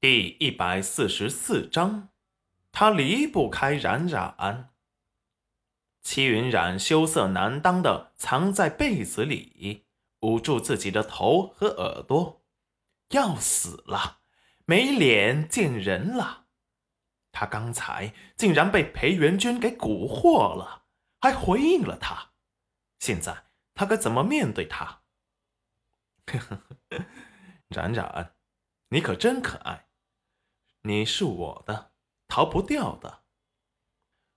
第一百四十四章，他离不开冉冉。戚云冉羞涩难当的藏在被子里，捂住自己的头和耳朵，要死了，没脸见人了。他刚才竟然被裴元君给蛊惑了，还回应了他，现在他该怎么面对他？冉冉，你可真可爱。你是我的，逃不掉的。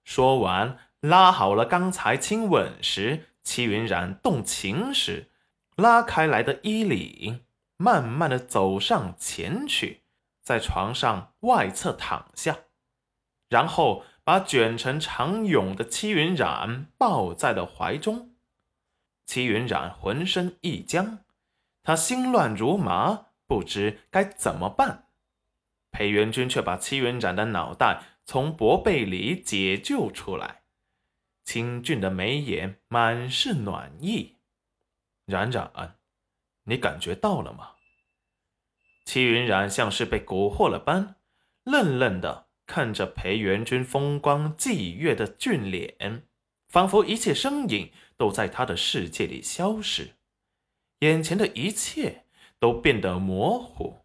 说完，拉好了刚才亲吻时戚云染动情时拉开来的衣领，慢慢的走上前去，在床上外侧躺下，然后把卷成长蛹的戚云染抱在了怀中。戚云染浑身一僵，他心乱如麻，不知该怎么办。裴元君却把戚元展的脑袋从薄被里解救出来，清俊的眉眼满是暖意。冉冉，你感觉到了吗？戚云染像是被蛊惑了般，愣愣的看着裴元君风光霁月的俊脸，仿佛一切声音都在他的世界里消失，眼前的一切都变得模糊。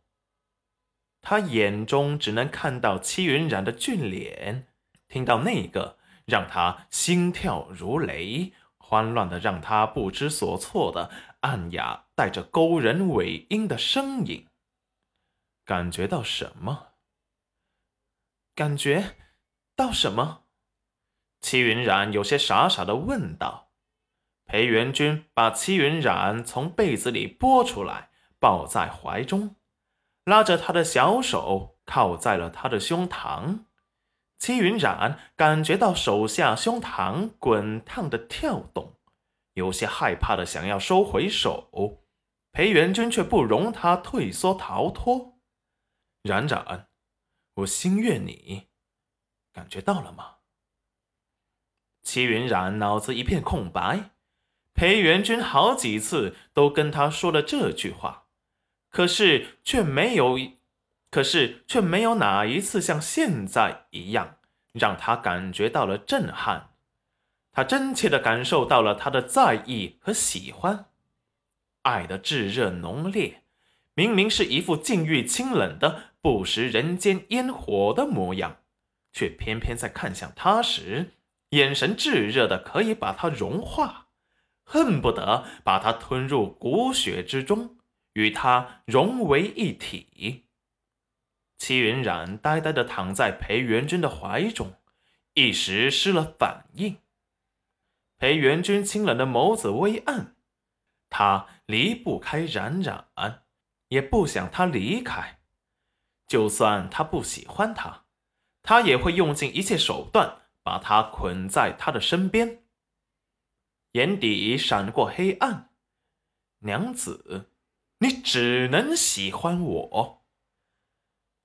他眼中只能看到戚云染的俊脸，听到那个让他心跳如雷、慌乱的让他不知所措的暗哑带着勾人尾音的声音。感觉到什么？感觉到什么？戚云染有些傻傻的问道。裴元君把戚云染从被子里拨出来，抱在怀中。拉着他的小手靠在了他的胸膛，戚云染感觉到手下胸膛滚烫的跳动，有些害怕的想要收回手，裴元君却不容他退缩逃脱。冉冉，我心悦你，感觉到了吗？戚云染脑子一片空白，裴元君好几次都跟他说了这句话。可是却没有，可是却没有哪一次像现在一样让他感觉到了震撼。他真切的感受到了他的在意和喜欢，爱的炙热浓烈。明明是一副境遇清冷的不食人间烟火的模样，却偏偏在看向他时，眼神炙热的可以把他融化，恨不得把他吞入骨血之中。与他融为一体。戚云染呆呆的躺在裴元君的怀中，一时失了反应。裴元君清冷的眸子微暗，他离不开冉冉，也不想他离开。就算他不喜欢他，他也会用尽一切手段把他捆在他的身边。眼底闪过黑暗，娘子。你只能喜欢我，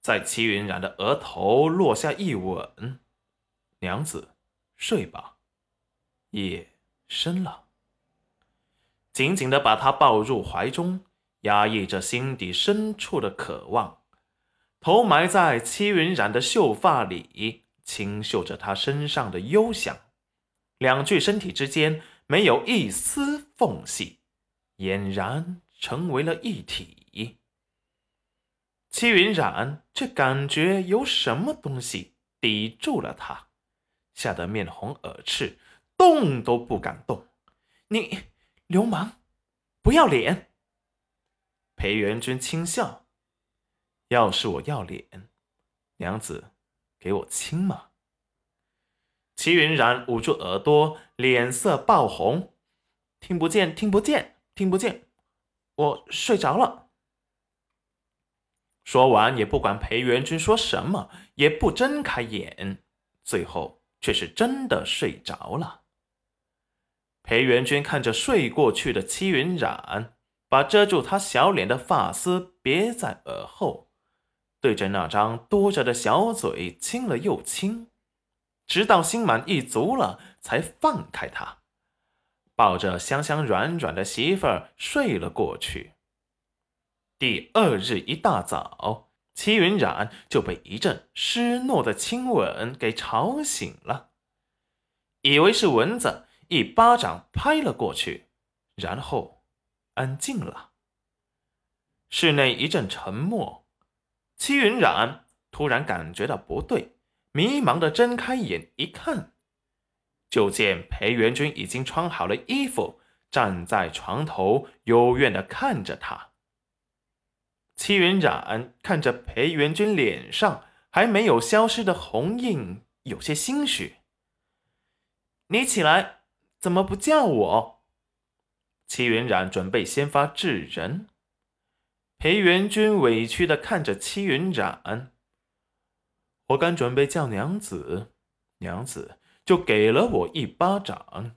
在齐云染的额头落下一吻，娘子，睡吧，夜深了。紧紧的把她抱入怀中，压抑着心底深处的渴望，头埋在齐云染的秀发里，轻嗅着她身上的幽香，两具身体之间没有一丝缝隙，俨然。成为了一体，戚云染却感觉有什么东西抵住了他，吓得面红耳赤，动都不敢动。你流氓，不要脸！裴元君轻笑：“要是我要脸，娘子给我亲吗？”齐云染捂住耳朵，脸色爆红，听不见，听不见，听不见。我睡着了。说完，也不管裴元君说什么，也不睁开眼，最后却是真的睡着了。裴元君看着睡过去的戚云染，把遮住他小脸的发丝别在耳后，对着那张多着的小嘴亲了又亲，直到心满意足了，才放开他。抱着香香软软的媳妇儿睡了过去。第二日一大早，齐云冉就被一阵失落的亲吻给吵醒了，以为是蚊子，一巴掌拍了过去，然后安静了。室内一阵沉默，齐云冉突然感觉到不对，迷茫的睁开眼一看，就见裴元君已经穿好了衣服，站在床头，幽怨的看着他。戚云染看着裴元君脸上还没有消失的红印，有些心虚。你起来，怎么不叫我？戚云染准备先发制人。裴元君委屈的看着戚云染，我刚准备叫娘子，娘子就给了我一巴掌。